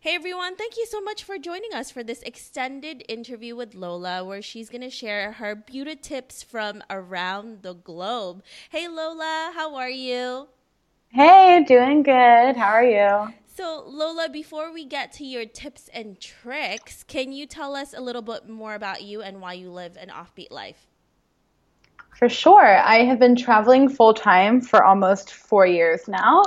Hey everyone, thank you so much for joining us for this extended interview with Lola, where she's going to share her beauty tips from around the globe. Hey Lola, how are you? Hey, doing good. How are you? So, Lola, before we get to your tips and tricks, can you tell us a little bit more about you and why you live an offbeat life? For sure. I have been traveling full time for almost four years now.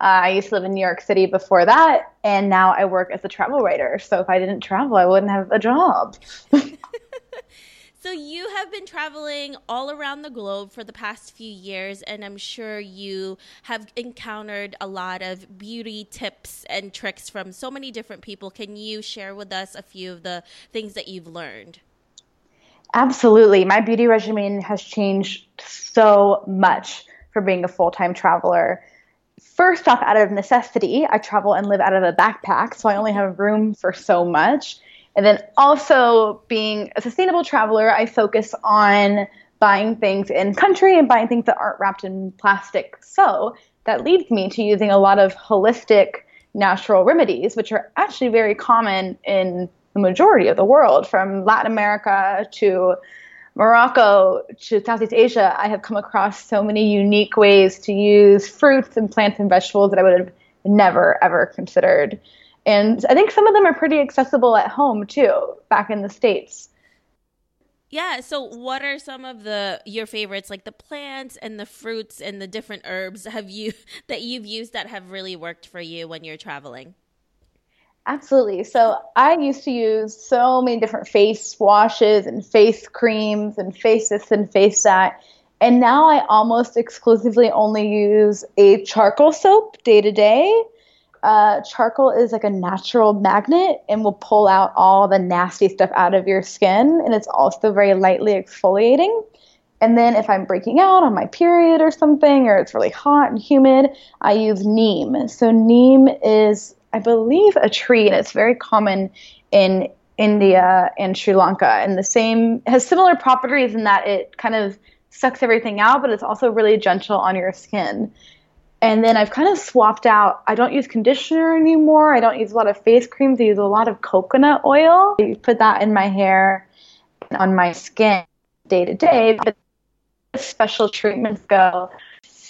Uh, I used to live in New York City before that, and now I work as a travel writer. So if I didn't travel, I wouldn't have a job. so you have been traveling all around the globe for the past few years, and I'm sure you have encountered a lot of beauty tips and tricks from so many different people. Can you share with us a few of the things that you've learned? Absolutely. My beauty regimen has changed so much for being a full time traveler first off, out of necessity, I travel and live out of a backpack, so I only have room for so much. And then also being a sustainable traveler, I focus on buying things in country and buying things that aren't wrapped in plastic. So that leads me to using a lot of holistic natural remedies, which are actually very common in the majority of the world, from Latin America to Morocco to Southeast Asia, I have come across so many unique ways to use fruits and plants and vegetables that I would have never ever considered. And I think some of them are pretty accessible at home too, back in the States. Yeah, so what are some of the your favorites like the plants and the fruits and the different herbs have you that you've used that have really worked for you when you're traveling? Absolutely. So I used to use so many different face washes and face creams and face this and face that. And now I almost exclusively only use a charcoal soap day to day. Uh, charcoal is like a natural magnet and will pull out all the nasty stuff out of your skin. And it's also very lightly exfoliating. And then if I'm breaking out on my period or something, or it's really hot and humid, I use neem. So neem is I believe, a tree, and it's very common in India and Sri Lanka. And the same has similar properties in that it kind of sucks everything out, but it's also really gentle on your skin. And then I've kind of swapped out. I don't use conditioner anymore. I don't use a lot of face creams. I use a lot of coconut oil. I put that in my hair on my skin day to day. But special treatments go,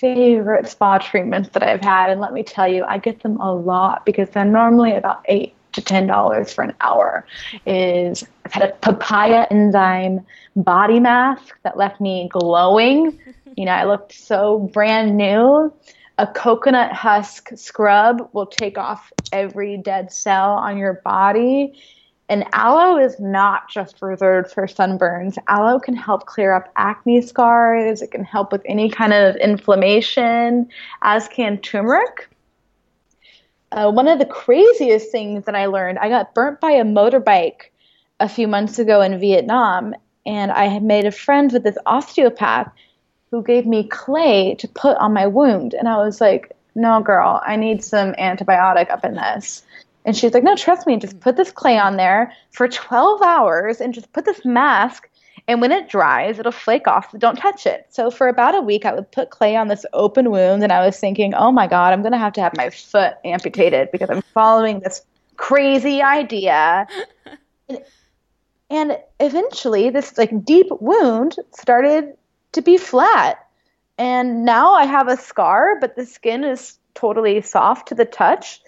favorite spa treatments that I've had, and let me tell you, I get them a lot because they're normally about eight to ten dollars for an hour. Is I've had a papaya enzyme body mask that left me glowing. You know, I looked so brand new. A coconut husk scrub will take off every dead cell on your body. And aloe is not just reserved for sunburns. Aloe can help clear up acne scars. It can help with any kind of inflammation, as can turmeric. Uh, one of the craziest things that I learned, I got burnt by a motorbike a few months ago in Vietnam, and I had made a friend with this osteopath who gave me clay to put on my wound. And I was like, no, girl, I need some antibiotic up in this. And she's like, no, trust me, just mm. put this clay on there for 12 hours and just put this mask. And when it dries, it'll flake off. Don't touch it. So for about a week, I would put clay on this open wound. And I was thinking, oh my God, I'm going to have to have my foot amputated because I'm following this crazy idea. and eventually, this like deep wound started to be flat. And now I have a scar, but the skin is totally soft to the touch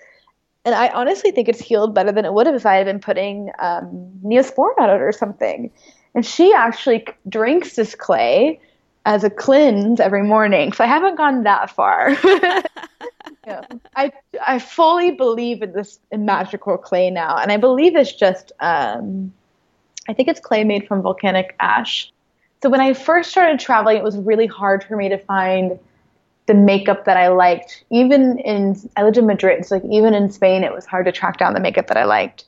and I honestly think it's healed better than it would have if I had been putting um, Neosporin on it or something. And she actually drinks this clay as a cleanse every morning. So I haven't gone that far. yeah. I I fully believe in this in magical clay now, and I believe it's just um, I think it's clay made from volcanic ash. So when I first started traveling, it was really hard for me to find the makeup that I liked. Even in I lived in Madrid, so like even in Spain, it was hard to track down the makeup that I liked.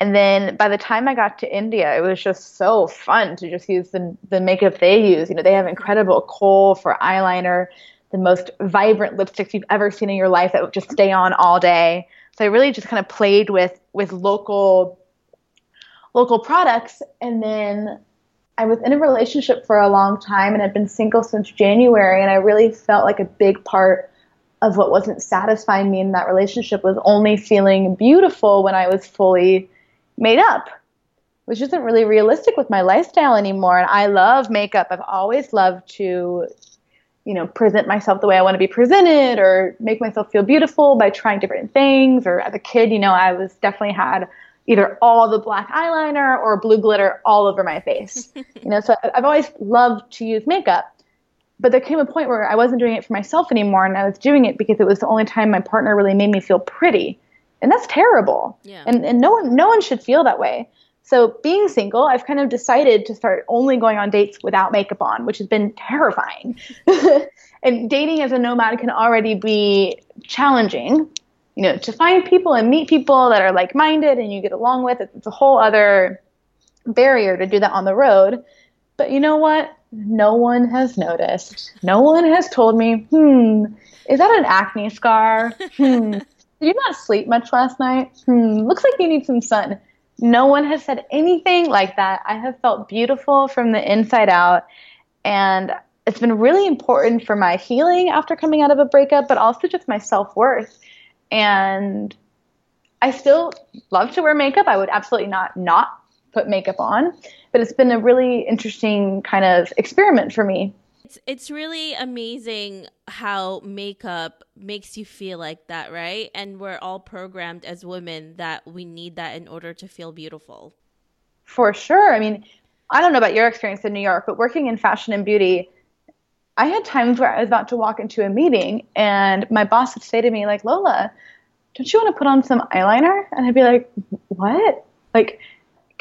And then by the time I got to India, it was just so fun to just use the the makeup they use. You know, they have incredible kohl for eyeliner, the most vibrant lipsticks you've ever seen in your life that would just stay on all day. So I really just kind of played with with local local products and then I was in a relationship for a long time and had been single since January, and I really felt like a big part of what wasn't satisfying me in that relationship was only feeling beautiful when I was fully made up, which isn't really realistic with my lifestyle anymore. And I love makeup. I've always loved to, you know, present myself the way I want to be presented or make myself feel beautiful by trying different things. Or as a kid, you know, I was definitely had either all the black eyeliner or blue glitter all over my face. you know, so I've always loved to use makeup but there came a point where I wasn't doing it for myself anymore, and I was doing it because it was the only time my partner really made me feel pretty, and that's terrible. Yeah. And and no one no one should feel that way. So being single, I've kind of decided to start only going on dates without makeup on, which has been terrifying. and dating as a nomad can already be challenging. You know, to find people and meet people that are like-minded and you get along with, it's a whole other barrier to do that on the road. But you know what? No one has noticed. No one has told me, hmm, is that an acne scar? Hmm, did you not sleep much last night? Hmm, looks like you need some sun. No one has said anything like that. I have felt beautiful from the inside out. And it's been really important for my healing after coming out of a breakup, but also just my self worth. And I still love to wear makeup. I would absolutely not not put makeup on but it's been a really interesting kind of experiment for me. It's it's really amazing how makeup makes you feel like that, right? And we're all programmed as women that we need that in order to feel beautiful. For sure. I mean, I don't know about your experience in New York, but working in fashion and beauty, I had times where I was about to walk into a meeting and my boss would say to me like, "Lola, don't you want to put on some eyeliner?" And I'd be like, "What?" Like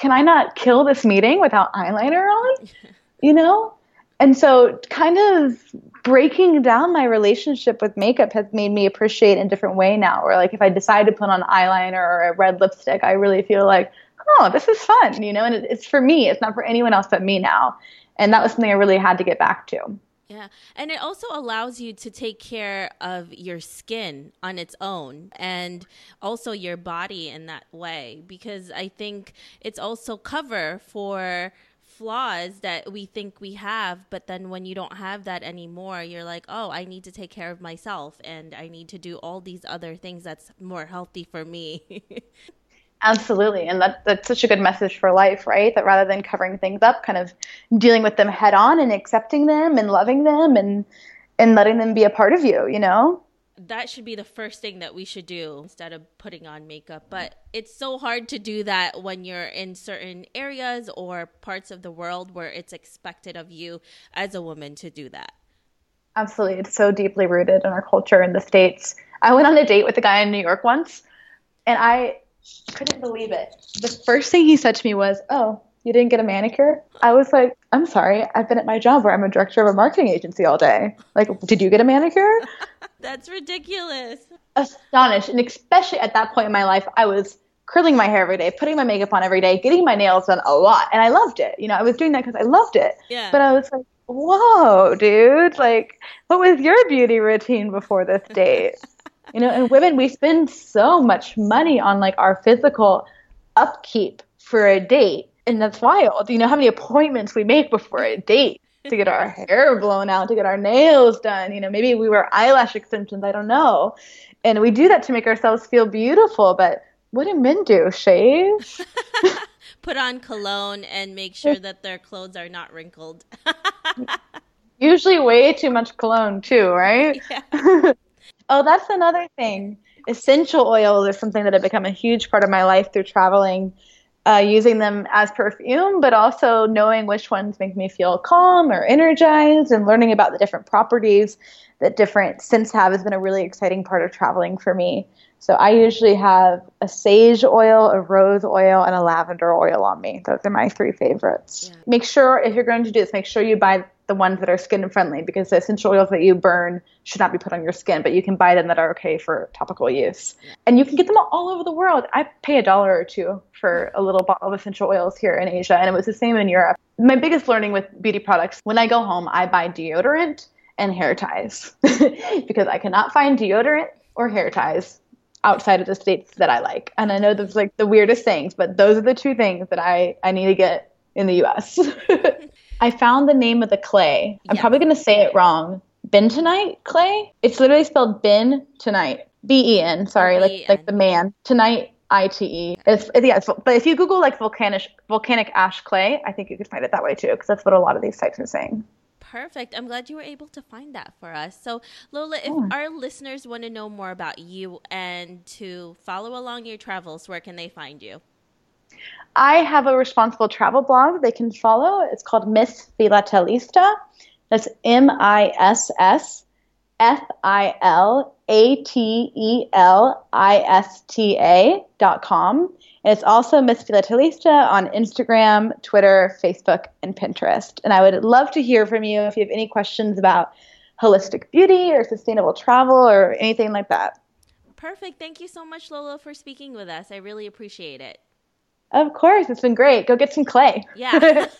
can I not kill this meeting without eyeliner on? You know? And so, kind of breaking down my relationship with makeup has made me appreciate in a different way now. Where, like, if I decide to put on eyeliner or a red lipstick, I really feel like, oh, this is fun, you know? And it's for me, it's not for anyone else but me now. And that was something I really had to get back to. Yeah. And it also allows you to take care of your skin on its own and also your body in that way because I think it's also cover for flaws that we think we have but then when you don't have that anymore you're like oh i need to take care of myself and i need to do all these other things that's more healthy for me Absolutely. And that, that's such a good message for life, right? That rather than covering things up, kind of dealing with them head on and accepting them and loving them and, and letting them be a part of you, you know? That should be the first thing that we should do instead of putting on makeup. But it's so hard to do that when you're in certain areas or parts of the world where it's expected of you as a woman to do that. Absolutely. It's so deeply rooted in our culture in the States. I went on a date with a guy in New York once, and I couldn't believe it. The first thing he said to me was, "Oh, you didn't get a manicure?" I was like, "I'm sorry. I've been at my job where I'm a director of a marketing agency all day. Like, did you get a manicure?" That's ridiculous. Astonished, and especially at that point in my life, I was curling my hair every day, putting my makeup on every day, getting my nails done a lot, and I loved it. You know, I was doing that because I loved it. Yeah. But I was like, "Whoa, dude! Like, what was your beauty routine before this date?" You know and women we spend so much money on like our physical upkeep for a date and that's wild. You know how many appointments we make before a date to get our hair blown out to get our nails done. You know maybe we wear eyelash extensions i don't know. And we do that to make ourselves feel beautiful but what do men do shave? Put on cologne and make sure that their clothes are not wrinkled. Usually way too much cologne too right? Yeah. Oh, that's another thing. Essential oils are something that have become a huge part of my life through traveling, uh, using them as perfume, but also knowing which ones make me feel calm or energized and learning about the different properties that different scents have has been a really exciting part of traveling for me. So I usually have a sage oil, a rose oil, and a lavender oil on me. Those are my three favorites. Yeah. Make sure if you're going to do this, make sure you buy the ones that are skin friendly because the essential oils that you burn should not be put on your skin, but you can buy them that are okay for topical use. And you can get them all over the world. I pay a dollar or two for a little bottle of essential oils here in Asia, and it was the same in Europe. My biggest learning with beauty products, when I go home, I buy deodorant and hair ties because I cannot find deodorant or hair ties outside of the states that I like. And I know that's like the weirdest things, but those are the two things that I, I need to get in the US. I found the name of the clay. I'm probably going to say it wrong. bentonite clay. It's literally spelled bin tonight. B E N, sorry, like like the man. Tonight I T E. It's yeah, it's, but if you Google like volcanic volcanic ash clay, I think you could find it that way too, because that's what a lot of these sites are saying. Perfect. I'm glad you were able to find that for us. So, Lola, if oh. our listeners want to know more about you and to follow along your travels, where can they find you? I have a responsible travel blog they can follow. It's called Miss Filatelista. That's M I S S F I L A T E L I S T A dot com. And it's also Miss Filatelista on Instagram, Twitter, Facebook, and Pinterest. And I would love to hear from you if you have any questions about holistic beauty or sustainable travel or anything like that. Perfect. Thank you so much, Lola, for speaking with us. I really appreciate it. Of course. It's been great. Go get some clay. Yeah.